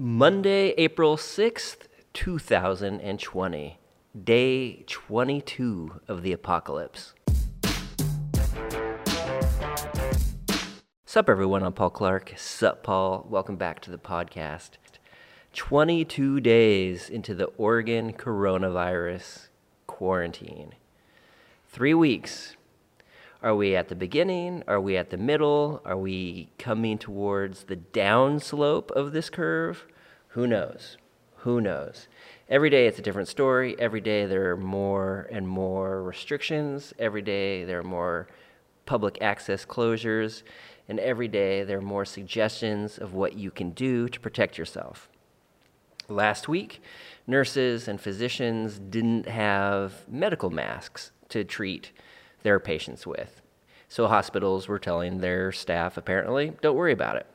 Monday, April 6th, 2020, day 22 of the apocalypse. Sup, everyone? I'm Paul Clark. Sup, Paul. Welcome back to the podcast. 22 days into the Oregon coronavirus quarantine. Three weeks. Are we at the beginning? Are we at the middle? Are we coming towards the downslope of this curve? Who knows? Who knows? Every day it's a different story. Every day there are more and more restrictions. Every day there are more public access closures. And every day there are more suggestions of what you can do to protect yourself. Last week, nurses and physicians didn't have medical masks to treat their patients with. So hospitals were telling their staff, apparently, don't worry about it.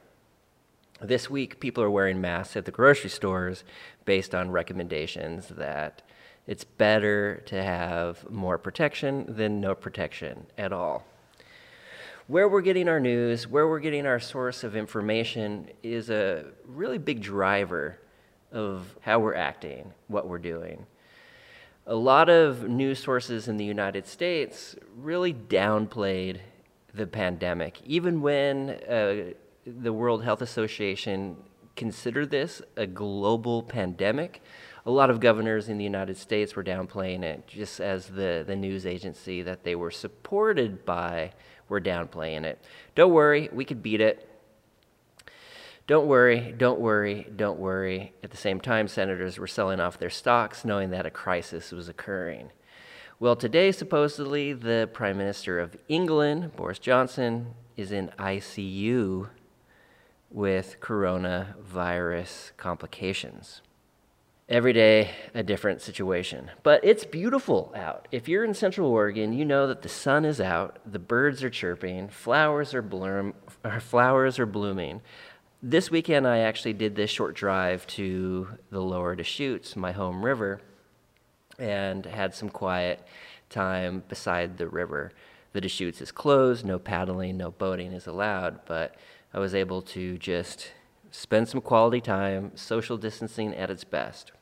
This week, people are wearing masks at the grocery stores based on recommendations that it's better to have more protection than no protection at all. Where we're getting our news, where we're getting our source of information is a really big driver of how we're acting, what we're doing a lot of news sources in the United States really downplayed the pandemic, even when uh, the World Health Association considered this a global pandemic. A lot of governors in the United States were downplaying it, just as the, the news agency that they were supported by were downplaying it. Don't worry, we could beat it. Don't worry, don't worry, don't worry. At the same time, senators were selling off their stocks, knowing that a crisis was occurring. Well, today, supposedly, the Prime Minister of England, Boris Johnson, is in ICU with coronavirus complications. Every day, a different situation. But it's beautiful out. If you're in Central Oregon, you know that the sun is out, the birds are chirping, flowers are, bloom, flowers are blooming. This weekend, I actually did this short drive to the lower Deschutes, my home river, and had some quiet time beside the river. The Deschutes is closed, no paddling, no boating is allowed, but I was able to just spend some quality time, social distancing at its best.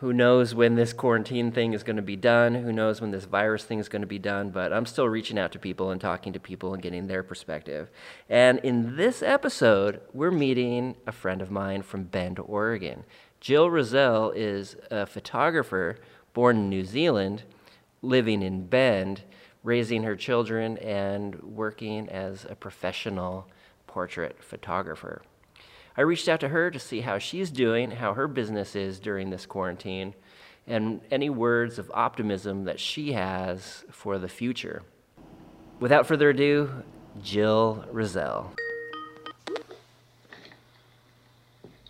Who knows when this quarantine thing is going to be done? Who knows when this virus thing is going to be done? But I'm still reaching out to people and talking to people and getting their perspective. And in this episode, we're meeting a friend of mine from Bend, Oregon. Jill Rozelle is a photographer born in New Zealand, living in Bend, raising her children, and working as a professional portrait photographer. I reached out to her to see how she's doing, how her business is during this quarantine, and any words of optimism that she has for the future. Without further ado, Jill Rozelle.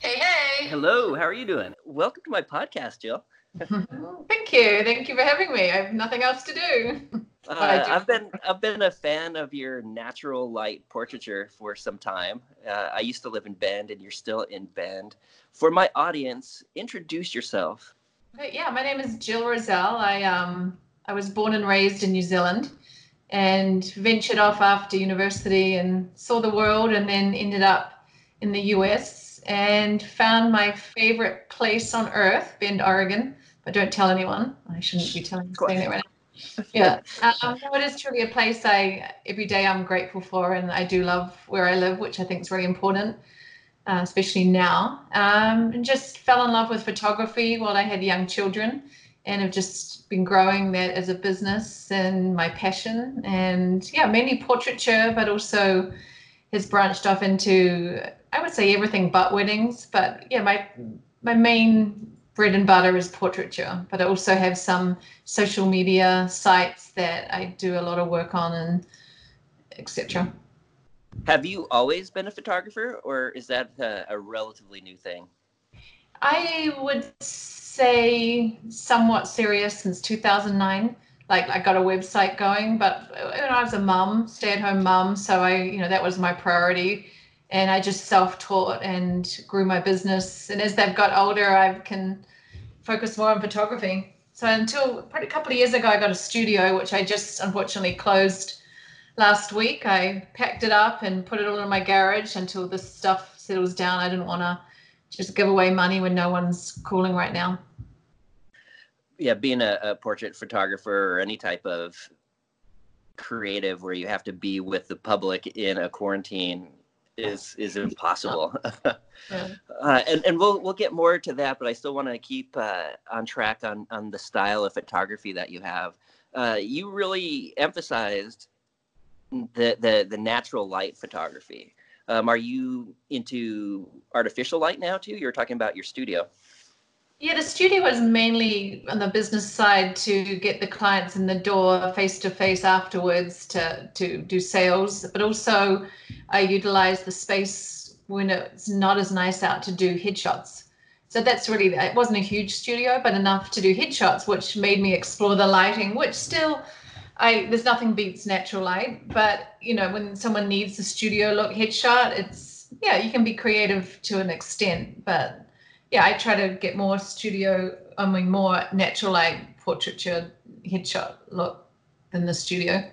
Hey, hey. Hello, how are you doing? Welcome to my podcast, Jill. Thank you. Thank you for having me. I have nothing else to do. Uh, I've been I've been a fan of your natural light portraiture for some time. Uh, I used to live in Bend, and you're still in Bend. For my audience, introduce yourself. Okay, yeah, my name is Jill Rozelle. I um I was born and raised in New Zealand, and ventured off after university and saw the world, and then ended up in the U.S. and found my favorite place on earth, Bend, Oregon. But don't tell anyone. I shouldn't be telling saying that right now yeah, um, no, it is truly a place I every day I'm grateful for, and I do love where I live, which I think is very important, uh, especially now. Um, and just fell in love with photography while I had young children, and have just been growing that as a business and my passion. And yeah, mainly portraiture, but also has branched off into I would say everything but weddings. But yeah, my my main bread and butter is portraiture, but I also have some social media sites that I do a lot of work on and etc. Have you always been a photographer, or is that a, a, relatively new thing? I would say somewhat serious since 2009. Like I got a website going, but you know, I was a mum, stay-at-home mum, so I, you know, that was my priority and I just self-taught and grew my business. And as they've got older, I can focus more on photography. So until probably a couple of years ago, I got a studio, which I just unfortunately closed last week. I packed it up and put it all in my garage until this stuff settles down. I didn't want to just give away money when no one's calling right now. Yeah, being a, a portrait photographer or any type of creative where you have to be with the public in a quarantine is is impossible. yeah. uh, and and we'll we'll get more to that, but I still want to keep uh, on track on on the style of photography that you have. Uh, you really emphasized the the the natural light photography. Um, are you into artificial light now too? You were talking about your studio. Yeah, the studio was mainly on the business side to get the clients in the door face to face afterwards to to do sales, but also I utilized the space when it's not as nice out to do headshots. So that's really it wasn't a huge studio, but enough to do headshots, which made me explore the lighting, which still I there's nothing beats natural light, but you know when someone needs a studio look headshot, it's yeah you can be creative to an extent, but yeah I try to get more studio, I mean more natural light portraiture headshot look than the studio.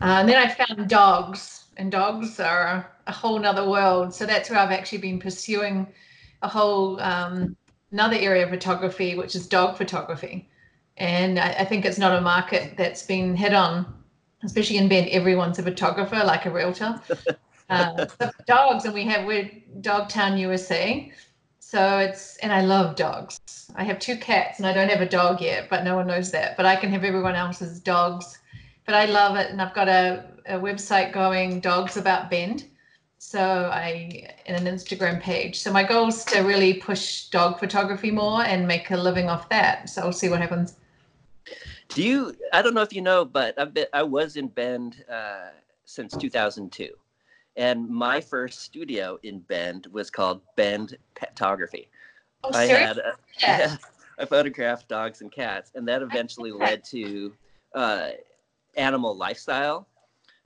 Uh, and then I found dogs, and dogs are a whole nother world. So that's where I've actually been pursuing a whole um, another area of photography, which is dog photography and I, I, think it's not a market that's been hit on, especially in Bend. Everyone's a photographer, like a realtor. uh, dogs, and we have we're Dogtown, USA. So it's and I love dogs. I have two cats, and I don't have a dog yet, but no one knows that. But I can have everyone else's dogs. But I love it, and I've got a, a website going, Dogs About Bend. So I in an Instagram page. So my goal is to really push dog photography more and make a living off that. So we'll see what happens. Do you? I don't know if you know, but I've been, I was in Bend uh, since 2002, and my first studio in Bend was called Bend Petography. Oh, I had a, yeah, I photographed dogs and cats, and that eventually led to uh, animal lifestyle.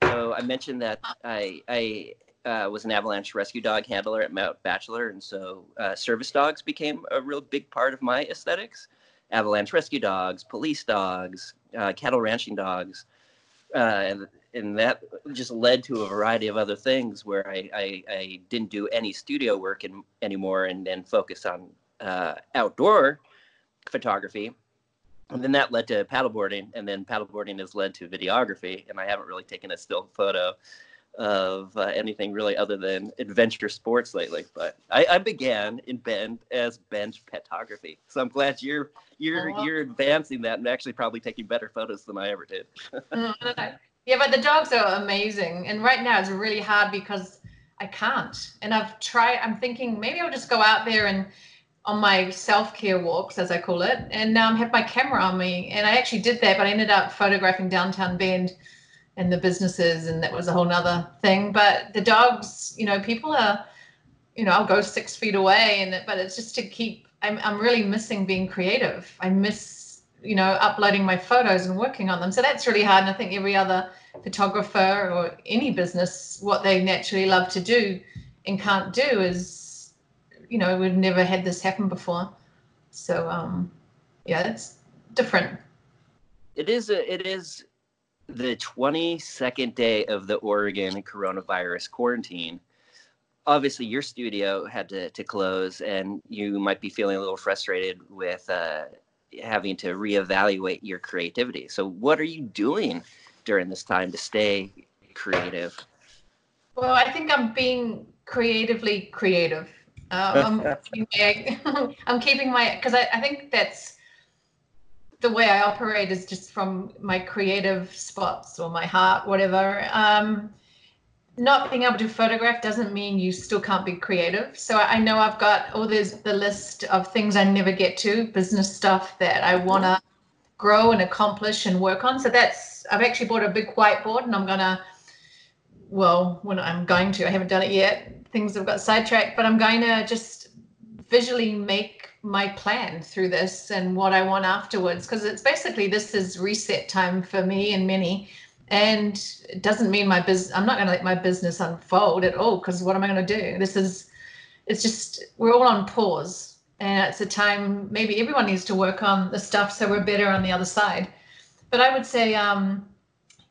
So I mentioned that I I uh, was an avalanche rescue dog handler at Mount Bachelor, and so uh, service dogs became a real big part of my aesthetics. Avalanche rescue dogs, police dogs, uh, cattle ranching dogs, uh, and and that just led to a variety of other things where I, I, I didn't do any studio work in, anymore and then focused on uh, outdoor photography. And then that led to paddleboarding, and then paddleboarding has led to videography. And I haven't really taken a still photo of uh, anything really other than adventure sports lately. But I, I, began in Bend as Bend Petography, so I'm glad you're you're oh, you're advancing that and actually probably taking better photos than I ever did. Mm, yeah, but the dogs are amazing, and right now it's really hard because I can't. And I've tried. I'm thinking maybe I'll just go out there and on my self-care walks as i call it and now um, have my camera on me and i actually did that but i ended up photographing downtown bend and the businesses and that was a whole nother thing. But the dogs you know people are you know i'll go six feet away and but it's just to keep i'm, I'm really missing being creative. I miss you know uploading my photos and working on them. So that's really hard and i think every other photographer or any business what they naturally love to do and can't do is you know we've never had this happen before. So um yeah it's different. It is a, it is the 22nd day of the Oregon coronavirus quarantine, obviously your studio had to, to close and you might be feeling a little frustrated with uh, having to reevaluate your creativity. So, what are you doing during this time to stay creative? Well, I think I'm being creatively creative. Uh, I'm, keeping my, I'm keeping my, because I, I think that's the way I operate is just from my creative spots or my heart, whatever. Um, not being able to photograph doesn't mean you still can't be creative. So I know I've got all this the list of things I never get to, business stuff that I want to grow and accomplish and work on. So that's I've actually bought a big whiteboard and I'm gonna well, when I'm going to, I haven't done it yet. Things have got sidetracked, but I'm going to just visually make my plan through this and what I want afterwards. Because it's basically this is reset time for me and many. And it doesn't mean my business, I'm not going to let my business unfold at all. Because what am I going to do? This is, it's just, we're all on pause. And it's a time maybe everyone needs to work on the stuff so we're better on the other side. But I would say, um,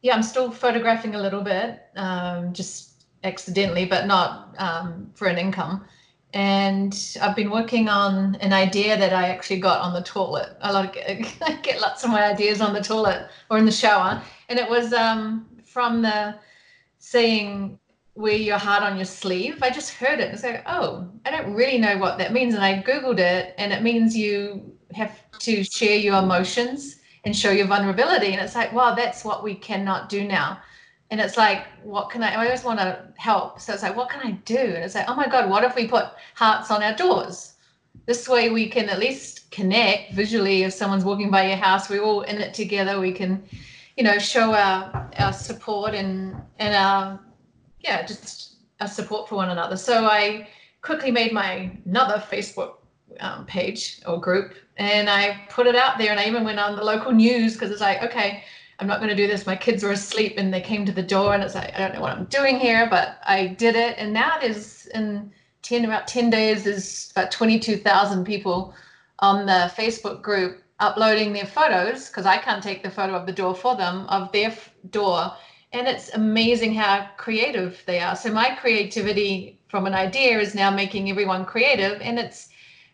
yeah, I'm still photographing a little bit, um, just accidentally, but not um, for an income and I've been working on an idea that I actually got on the toilet. I like I get lots of my ideas on the toilet or in the shower, and it was um, from the saying wear your heart on your sleeve. I just heard it. And said, oh, I don't really know what that means, and I googled it, and it means you have to share your emotions and show your vulnerability, and it's like, wow, that's what we cannot do now and it's like what can i i always want to help. So it's like what can i do? And it's like oh my god what if we put hearts on our doors? This way we can at least connect visually. If someone's walking by your house we're all in it together. We can you know show our our support and and our yeah just our support for one another. So i quickly made my another facebook um, page or group and i put it out there. And i even went on the local news because it's like okay I'm not going to do this. My kids were asleep and they came to the door and it's like, I don't know what I'm doing here, but I did it. And now it is in 10, about 10 days, is about 22,000 people on the Facebook group uploading their photos because I can't take the photo of the door for them, of their f- door. And it's amazing how creative they are. So my creativity from an idea is now making everyone creative and it's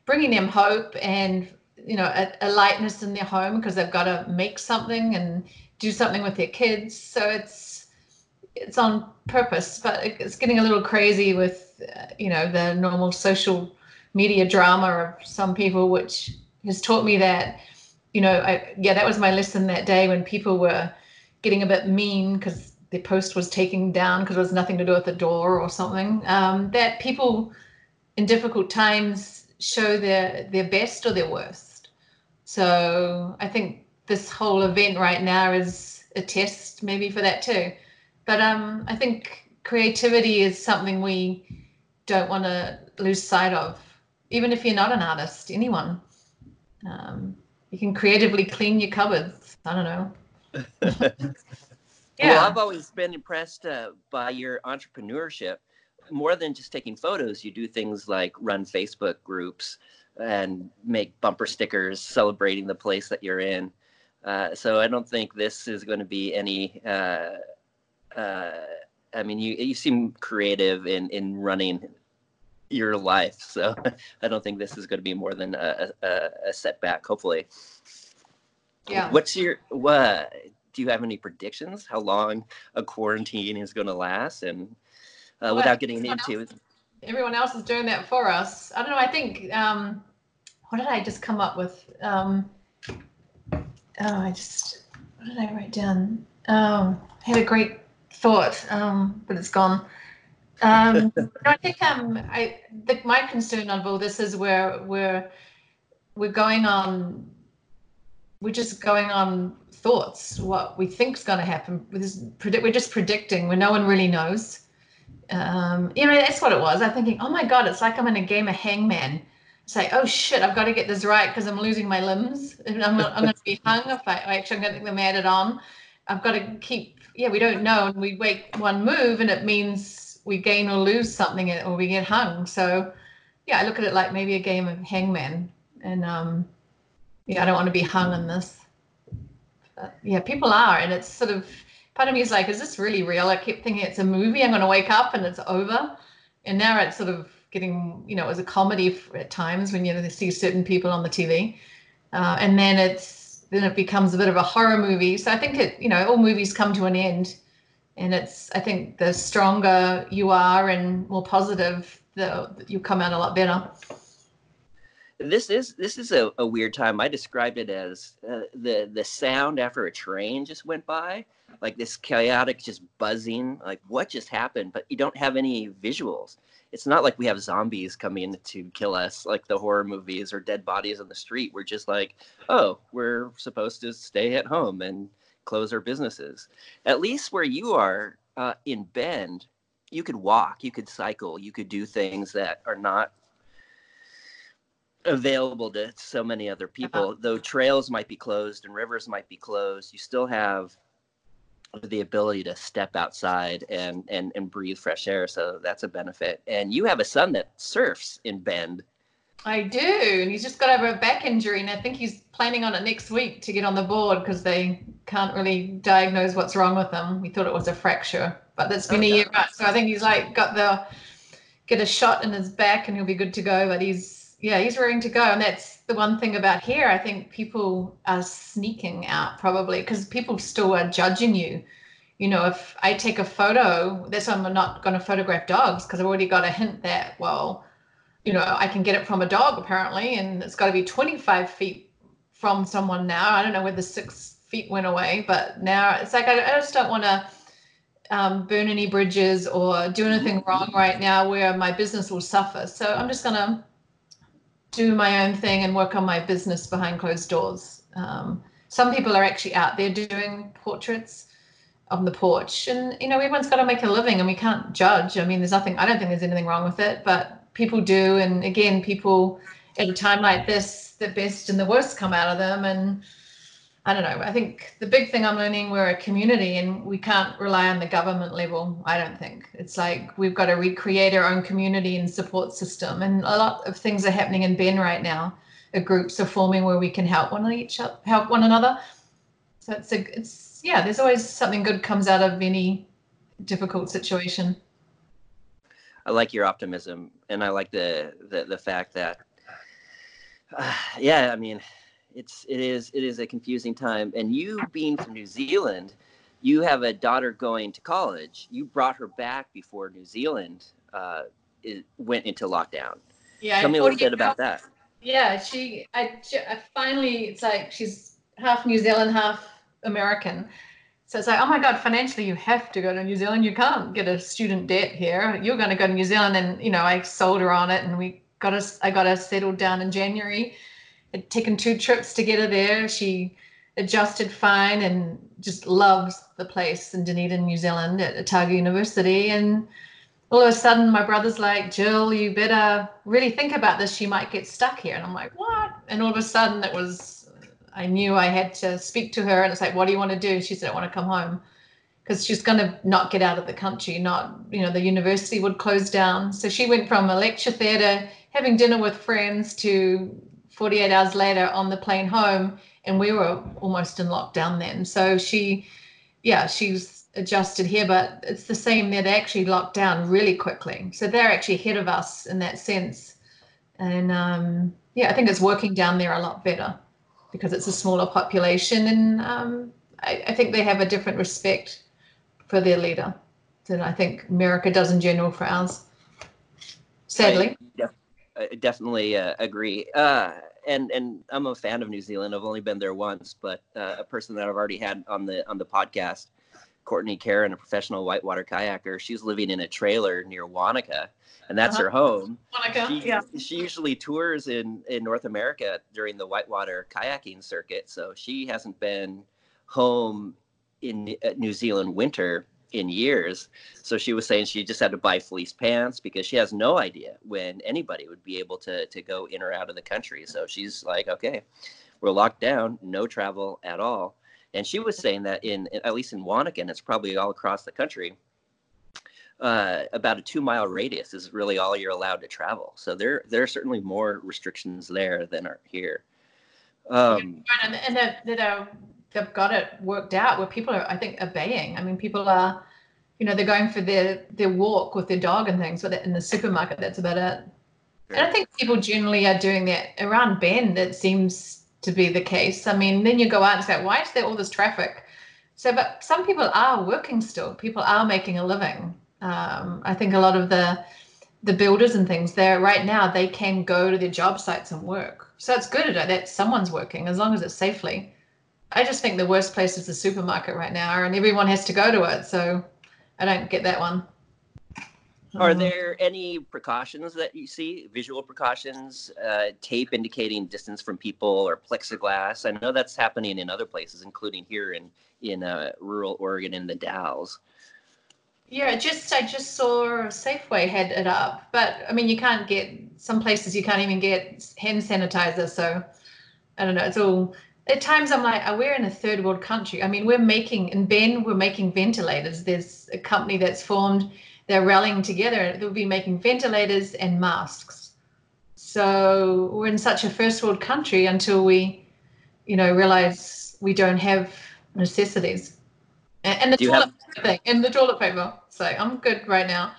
bringing them hope and you know a, a lightness in their home because they've got to make something and do something with their kids. So it's it's on purpose, but it's getting a little crazy with uh, you know the normal social media drama of some people, which has taught me that you know I, yeah that was my lesson that day when people were getting a bit mean because the post was taken down because there was nothing to do with the door or something. Um, that people in difficult times show their their best or their worst. So I think this whole event right now is a test maybe for that too. But um, I think creativity is something we don't want to lose sight of, even if you're not an artist, anyone. Um, you can creatively clean your cupboards. I don't know. yeah. Well, I've always been impressed uh, by your entrepreneurship. More than just taking photos, you do things like run Facebook groups and make bumper stickers celebrating the place that you're in. Uh, so I don't think this is going to be any. Uh, uh, I mean, you you seem creative in in running your life, so I don't think this is going to be more than a, a, a setback. Hopefully. Yeah. What's your what? Do you have any predictions? How long a quarantine is going to last, and uh, well, without getting into it? Everyone else is doing that for us. I don't know. I think. Um, what did I just come up with? Um, oh, I just what did I write down? Um, I had a great thought, um, but it's gone. Um, I think um, I the, my concern of all this is where we're we're going on. We're just going on thoughts, what we think is going to happen. We're just predicting where no one really knows. Um, you know, that's what it was. I'm thinking, oh my God, it's like I'm in a game of hangman say, oh shit, I've got to get this right because I'm losing my limbs and I'm, I'm going to be hung if I actually I'm going to get them added on. I've got to keep, yeah, we don't know. And we make one move and it means we gain or lose something or we get hung. So, yeah, I look at it like maybe a game of hangman. And um, yeah, I don't want to be hung in this. But, yeah, people are. And it's sort of, part of me is like, is this really real? I kept thinking it's a movie. I'm going to wake up and it's over. And now it's sort of getting, you know, as a comedy at times when you know, see certain people on the TV, uh, and then it's then it becomes a bit of a horror movie. So I think it, you know, all movies come to an end, and it's I think the stronger you are and more positive, the you come out a lot better. This is this is a, a weird time. I described it as uh, the the sound after a train just went by, like this chaotic, just buzzing. Like what just happened? But you don't have any visuals it's not like we have zombies coming to kill us like the horror movies or dead bodies on the street. We're just like, oh, we're supposed to stay at home and close our businesses. At least where you are uh, in Bend, you could walk, you could cycle, you could do things that are not available to so many other people. Uh-huh. Though trails might be closed and rivers might be closed, you still have the ability to step outside and, and and breathe fresh air so that's a benefit. And you have a son that surfs in bend. I do and he's just got over a back injury and i think he's planning on it next week to get on the board because they can't really diagnose what's wrong with him. We thought it was a fracture but that's been oh, a year back so i think he's like got the get a shot in his back and he'll be good to go. But he's yeah, he's raring to go, and that's the one thing about here. I think people are sneaking out probably because people still are judging you. You know, if I take a photo, that's why I'm not going to photograph dogs because I've already got a hint that well, you know, I can get it from a dog apparently, and it's got to be 25 feet from someone now. I don't know where the six feet went away, but now it's like I, I just don't want to um, burn any bridges or do anything wrong right now where my business will suffer. So I'm just going to do my own thing and work on my business behind closed doors. Um, some people are actually out there doing portraits on the porch, and you know everyone's got to make a living, and we can't judge. I mean, there's nothing. I don't think there's anything wrong with it, but people do, and again, people at a time like this, the best and the worst come out of them, and I don't know. I think the big thing I'm learning, we're a community and we can't rely on the government level. I don't think. It's like we've got to recreate our own community and support system. And a lot of things are happening in Ben right now. Groups are forming where we can help one each help one another. So it's a it's yeah, there's always something good comes out of any difficult situation. I like your optimism and I like the the, the fact that uh, yeah, I mean it's it is it is a confusing time. And you being from New Zealand, you have a daughter going to college. You brought her back before New Zealand uh, went into lockdown. Yeah, tell me a little bit about that. Yeah, she I, I finally it's like she's half New Zealand, half American. So it's like, oh my God, financially, you have to go to New Zealand. You can't get a student debt here. You're going to go to New Zealand. And, you know, I sold her on it and we got us, I got us settled down in January had taken two trips to get her there. She adjusted fine and just loves the place in Dunedin, New Zealand at Otago University. And all of a sudden, my brother's like, Jill, you better really think about this. She might get stuck here. And I'm like, what? And all of a sudden, it was, I knew I had to speak to her. And it's like, what do you want to do? She said, I want to come home because she's going to not get out of the country. Not, you know, the university would close down. So she went from a lecture theatre, having dinner with friends, to 48 hours later on the plane home and we were almost in lockdown then. So she yeah she's adjusted here but it's the same there. They actually locked down really quickly. So they're actually ahead of us in that sense. And um, yeah i think it's working down there a lot better because it's a smaller population and um, I, I think they have a different respect for their leader than i think america does in general for ours. Sadly. I, I definitely uh, agree. Uh, and and I'm a fan of New Zealand. I've only been there once, but uh, a person that I've already had on the on the podcast, Courtney Karen, a professional whitewater kayaker, she's living in a trailer near Wanaka, and that's uh-huh. her home. Wanaka, she, yeah. She usually tours in in North America during the whitewater kayaking circuit, so she hasn't been home in uh, New Zealand winter in years. So she was saying she just had to buy fleece pants because she has no idea when anybody would be able to to go in or out of the country. So she's like, okay, we're locked down, no travel at all. And she was saying that in at least in Wanaka, it's probably all across the country. Uh, about a two mile radius is really all you're allowed to travel. So there there are certainly more restrictions there than are here. Um, and, that, that uh, they've got it worked out where people are, I think, obeying. I mean, people are, you know, they're going for their their walk with their dog and things. But in the supermarket, that's about it. And I think people generally are doing that around Bend. It seems to be the case. I mean, then you go out and say, why is there all this traffic? So, but some people are working still. People are making a living. Um, I think a lot of the the builders and things there right now they can go to their job sites and work. So it's good that someone's working as long as it's safely. I just think the worst place is the supermarket right now, and everyone has to go to it. So I don't get that one. Are um, there any precautions that you see, visual precautions, uh, tape indicating distance from people, or plexiglass? I know that's happening in other places, including here in in uh, rural Oregon in the Dalles. Yeah, just I just saw Safeway had it up, but I mean you can't get some places you can't even get hand sanitizer. So I don't know. It's all at times I'm like, we're in a third world country. I mean, we're making in Ben, we're making ventilators. There's a company that's formed. They're rallying together. They'll be making ventilators and masks. So we're in such a first world country until we, you know, realize we don't have necessities. And, and the toilet have- thing and the toilet paper. So I'm good right now.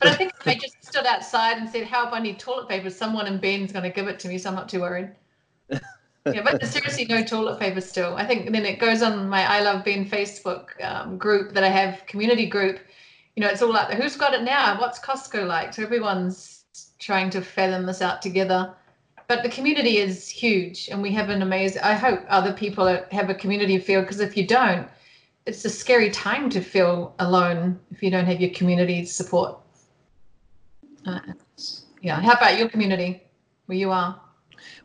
But I think if I just stood outside and said, "Help! I need toilet paper," someone in Ben's going to give it to me, so I'm not too worried. yeah, but there's seriously no toilet paper still. I think then it goes on my I Love Bend Facebook um, group that I have, community group. You know, it's all like, who's got it now? What's Costco like? So everyone's trying to fathom this out together. But the community is huge, and we have an amazing. I hope other people have a community feel because if you don't, it's a scary time to feel alone if you don't have your community support. Uh, yeah. How about your community where you are?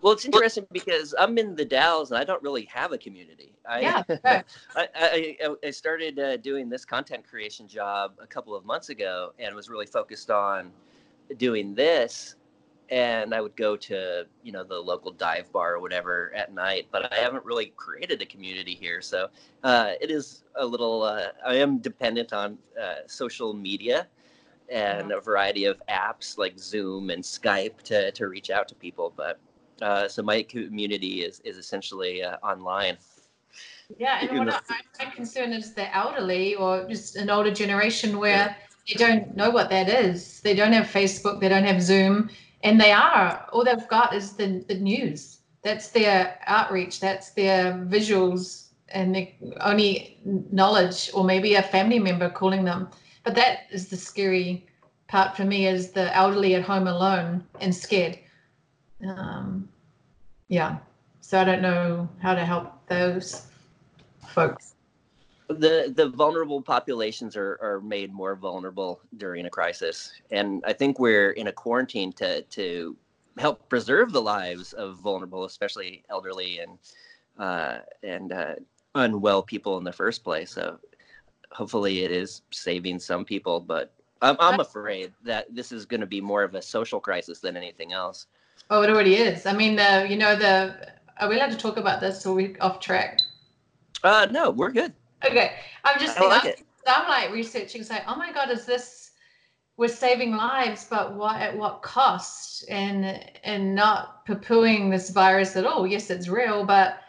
Well, it's interesting because I'm in the Dalles and I don't really have a community. I, yeah, I, I, I, started uh, doing this content creation job a couple of months ago and was really focused on doing this. And I would go to, you know, the local dive bar or whatever at night, but I haven't really created a community here. So uh, it is a little, uh, I am dependent on uh, social media and a variety of apps like Zoom and Skype to, to reach out to people. But uh, so my community is is essentially uh, online. Yeah, and what I, my concern is the elderly or just an older generation where they don't know what that is. They don't have Facebook, they don't have Zoom, and they are all they've got is the the news. That's their outreach. That's their visuals and the only knowledge, or maybe a family member calling them. But that is the scary part for me: is the elderly at home alone and scared um, yeah. So i don't know how to help those folks. The the vulnerable populations are, are made more vulnerable during a crisis. And i think we're in a quarantine to to help preserve the lives of vulnerable especially elderly and uh, and uh, unwell people in the first place. So hopefully it is saving some people but i'm, I'm afraid that this is going to be more of a social crisis than anything else Oh, it already is. I mean, the you know the are we allowed to talk about this or we off track? Uh, no, we're good. Okay, I'm just like I'm. I'm like researching, saying, oh my god, is this we're saving lives, but what at what cost? And and not poo-pooing this virus at all. Yes, it's real, but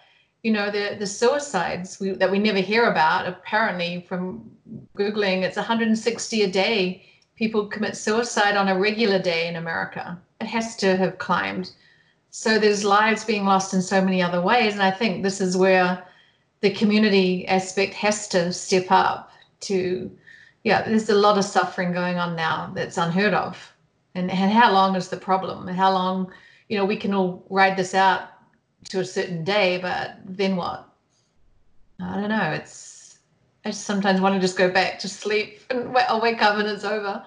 you know the the suicides we, that we never hear about. Apparently, from googling, it's 160 a day. People commit suicide on a regular day in America has to have climbed. So there's lives being lost in so many other ways. And I think this is where the community aspect has to step up to, yeah, there's a lot of suffering going on now that's unheard of. And, and how long is the problem? How long, you know, we can all ride this out to a certain day, but then what? I don't know. It's, I just sometimes want to just go back to sleep and I'll wake up and it's over.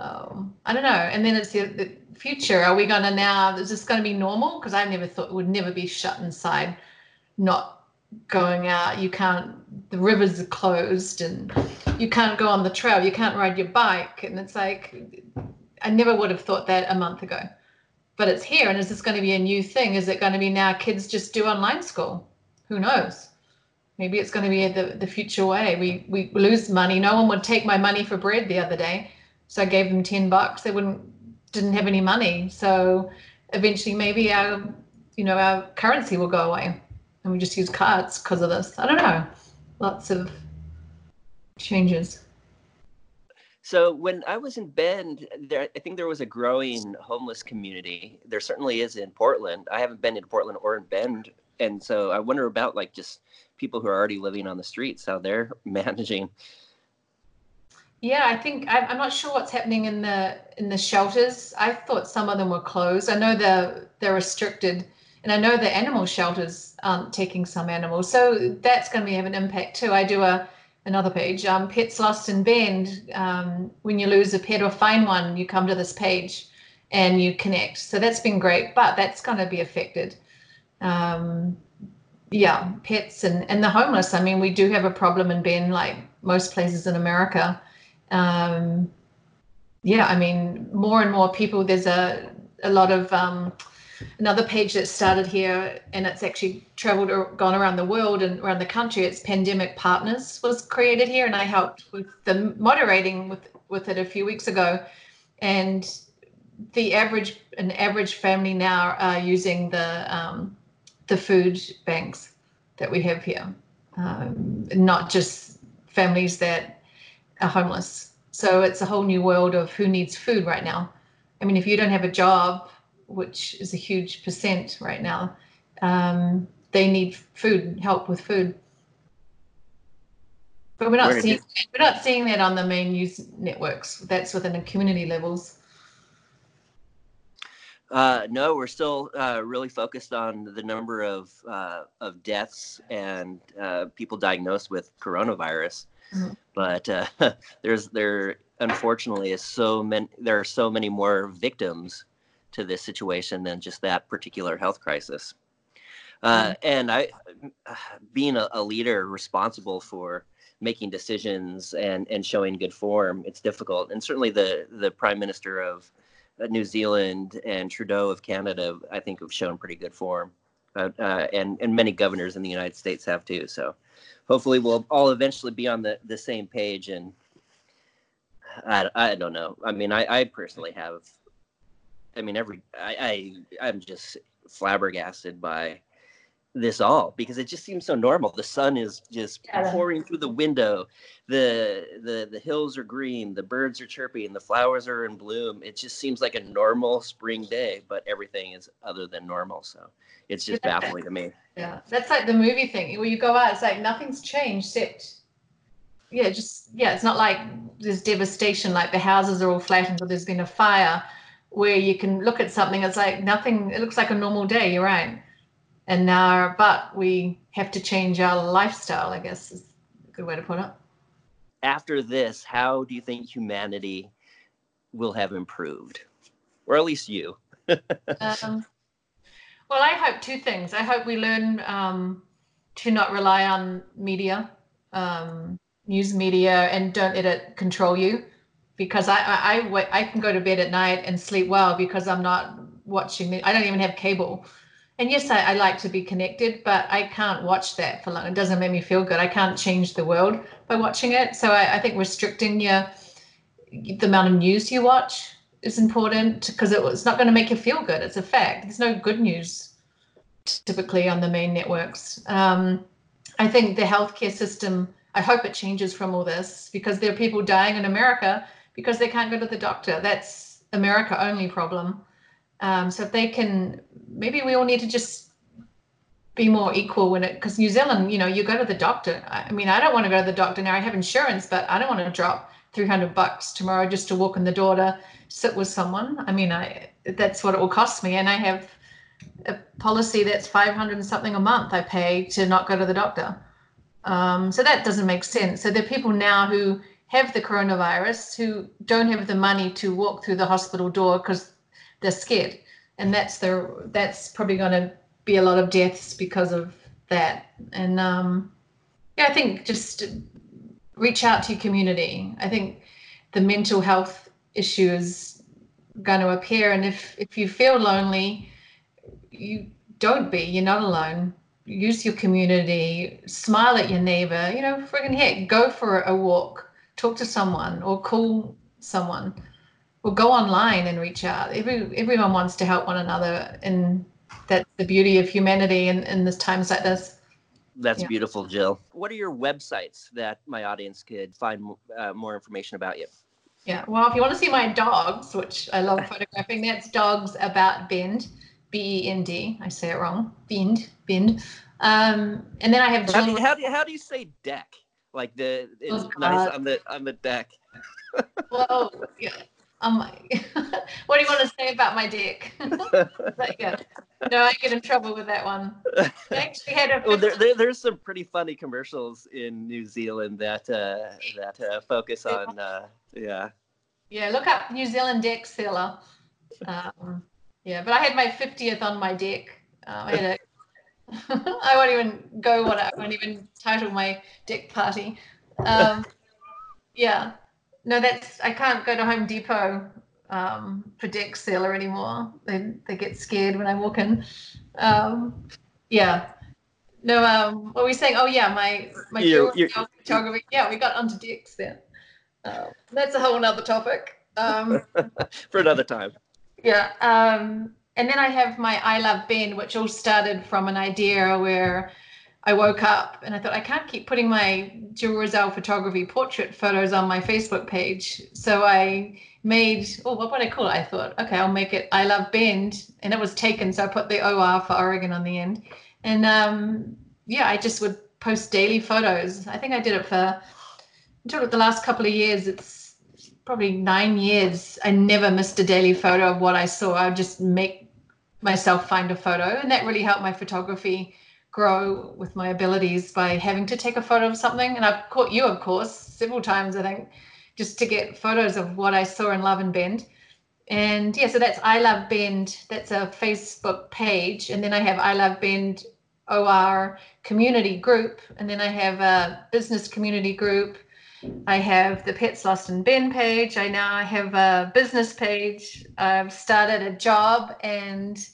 Um, I don't know. And then it's the, the future. Are we going to now, is this going to be normal? Because I never thought it would never be shut inside, not going out. You can't, the rivers are closed and you can't go on the trail. You can't ride your bike. And it's like, I never would have thought that a month ago. But it's here. And is this going to be a new thing? Is it going to be now kids just do online school? Who knows? Maybe it's going to be the, the future way. We, we lose money. No one would take my money for bread the other day so I gave them 10 bucks. They wouldn't, didn't have any money. So eventually maybe our, you know, our currency will go away and we just use cards because of this. I don't know. Lots of changes. So when I was in Bend, there I think there was a growing homeless community. There certainly is in Portland. I haven't been in Portland or in Bend, and so I wonder about like just people who are already living on the streets, how they're managing yeah, I think I'm not sure what's happening in the in the shelters. I thought some of them were closed. I know they're they're restricted, and I know the animal shelters aren't taking some animals, so that's going to have an impact too. I do a another page, um, pets lost in Bend. Um, when you lose a pet or find one, you come to this page and you connect. So that's been great, but that's going to be affected. Um, yeah, pets and and the homeless. I mean, we do have a problem in Bend, like most places in America um, yeah, I mean, more and more people. There's a a lot of um, another page that started here, and it's actually traveled or gone around the world and around the country. It's Pandemic Partners was created here, and I helped with the moderating with with it a few weeks ago, and the average an average family now are using the um, the food banks that we have here, um, not just families that are homeless. So it's a whole new world of who needs food right now. I mean, if you don't have a job, which is a huge percent right now, um, they need food, help with food. But we're not seeing we're not seeing that on the main news networks. That's within the community levels. Uh, no, we're still uh, really focused on the number of uh, of deaths and uh, people diagnosed with coronavirus. Mhm. But uh, there's there unfortunately is so many there are so many more victims to this situation than just that particular health crisis. Uh, and I, being a, a leader responsible for making decisions and and showing good form, it's difficult. And certainly the the prime minister of uh, New Zealand and Trudeau of Canada, I think, have shown pretty good form, uh, uh, and and many governors in the United States have too. So, hopefully, we'll all eventually be on the the same page. And I, I don't know. I mean, I, I personally have. I mean, every I, I I'm just flabbergasted by this all because it just seems so normal. The sun is just Yeah. pouring through the window. The the the hills are green, the birds are chirping, the flowers are in bloom. It just seems like a normal spring day, but everything is other than normal. So it's just Yeah. baffling to me. Yeah, that's like the movie thing where you go out. It's like nothing's changed except, yeah, just yeah. It's not like there's devastation, like the houses are all flattened or there's been a fire, where you can look at something. It's like nothing. It looks like a normal day. You're right. And now, but we have to change our lifestyle. I guess is a good way to put it. After this, how do you think humanity will have improved, or at least you? Um, well, I hope two things. I hope we learn um, to not rely on media, um, news media, and don't let it control you. Because I, I, I, I can go to bed at night and sleep well because I'm not watching. I don't even have cable. And yes, I, I like to be connected, but I can't watch that for long. It doesn't make me feel good. I can't change the world by watching it. So I, I think restricting your the amount of news you watch is important because it, it's not going to make you feel good. It's a fact. There's no good news typically on the main networks. Um, I think the healthcare system, I hope it changes from all this because there are people dying in America because they can't go to the doctor. That's America only problem. Um, so if they can, maybe we all need to just be more equal when it, because New Zealand, you know, you go to the doctor. I, mean, I don't want to go to the doctor now. I have insurance, but I don't want to drop 300 bucks tomorrow just to walk in the door to sit with someone. I mean, I that's what it will cost me, and I have a policy that's 500 and something a month I pay to not go to the doctor. Um, so that doesn't make sense. So there are people now who have the coronavirus who don't have the money to walk through the hospital door because they're scared, and that's the that's probably going to be a lot of deaths because of that. And um, yeah, I think just reach out to your community. I think the mental health issue is going to appear, and if if you feel lonely, you don't be. You're not alone. Use your community. Smile at your neighbor. You know, friggin' heck, go for a walk. Talk to someone or call someone, or go online and reach out. Every everyone wants to help one another, and that's the beauty of humanity in, in this times like this. That's Yeah. beautiful, Jill. What are your websites that my audience could find uh, more information about you? Yeah, well, if you want to see my dogs, which I love photographing, that's Dogs About Bend, B E N D. I say it wrong. Bend, Bend. Um, and then I have How do, you, how, do you, how do you say deck? Like the it's Oh, nice on the on the deck. Well, yeah. Um, what do you want to say about my dick? Yeah, no, I get in trouble with that one. I actually had a. well, there, there, there's some pretty funny commercials in New Zealand that uh, that uh, focus on uh, yeah. Yeah, look up New Zealand deck seller. Um, yeah, but I had my 50th on my deck. Uh, I had a. I won't even go what I won't even title my deck party. Um, yeah, no, that's I can't go to Home Depot um, for deck seller anymore. They they get scared when I walk in. Um, yeah. No, um, what were we saying? Oh yeah, my my You- you- photography. Yeah, we got onto decks then. Uh, that's a whole nother topic. Um, For another time. yeah. Um, and then I have my I Love Bend, which all started from an idea where I woke up and I thought I can't keep putting my Jill photography portrait photos on my Facebook page. So I made oh what would I call it? I thought, okay, I'll make it I Love Bend. And it was taken, so I put the OR for Oregon on the end. And um, yeah, I just would post daily photos. I think I did it for until the last couple of years. It's probably nine years. I never missed a daily photo of what I saw. I would just make myself find a photo, and that really helped my photography grow with my abilities by having to take a photo of something. And I've caught you, of course, several times, I think, just to get photos of what I saw in Love and Bend. And yeah, so that's I Love Bend. That's a Facebook page. And then I have I Love Bend OR community group. And then I have a business community group. I have the Pets Lost in Bend page. I now have a business page. I've started a job and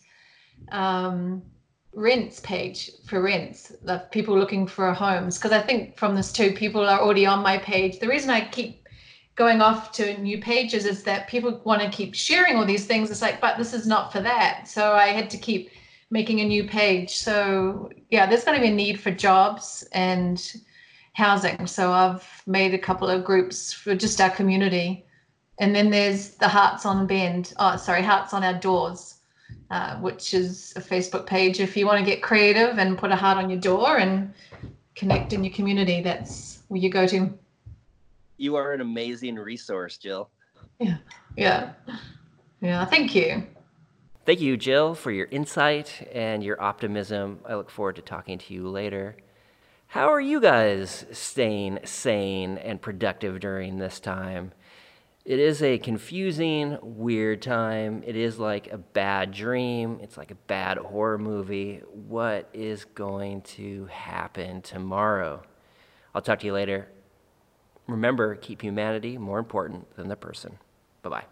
um, rents page for rents of people looking for homes. Because i think from this too people are already on my page. The reason i keep going off to new pages is that people want to keep sharing all these things. It's like but this is not for that. So i had to keep making a new page. So yeah there's going to be a need for jobs and housing. So i've made a couple of groups for just our community. And then there's the hearts on bend. Oh sorry hearts on our doors uh, which is a Facebook page. If you want to get creative and put a heart on your door and connect in your community, that's where you go to. You are an amazing resource, Jill. Yeah. Yeah. Yeah. Thank you. Thank you, Jill, for your insight and your optimism. I look forward to talking to you later. How are you guys staying sane and productive during this time? It is a confusing, weird time. It is like a bad dream. It's like a bad horror movie. What is going to happen tomorrow? I'll talk to you later. Remember, keep humanity more important than the person. Bye bye.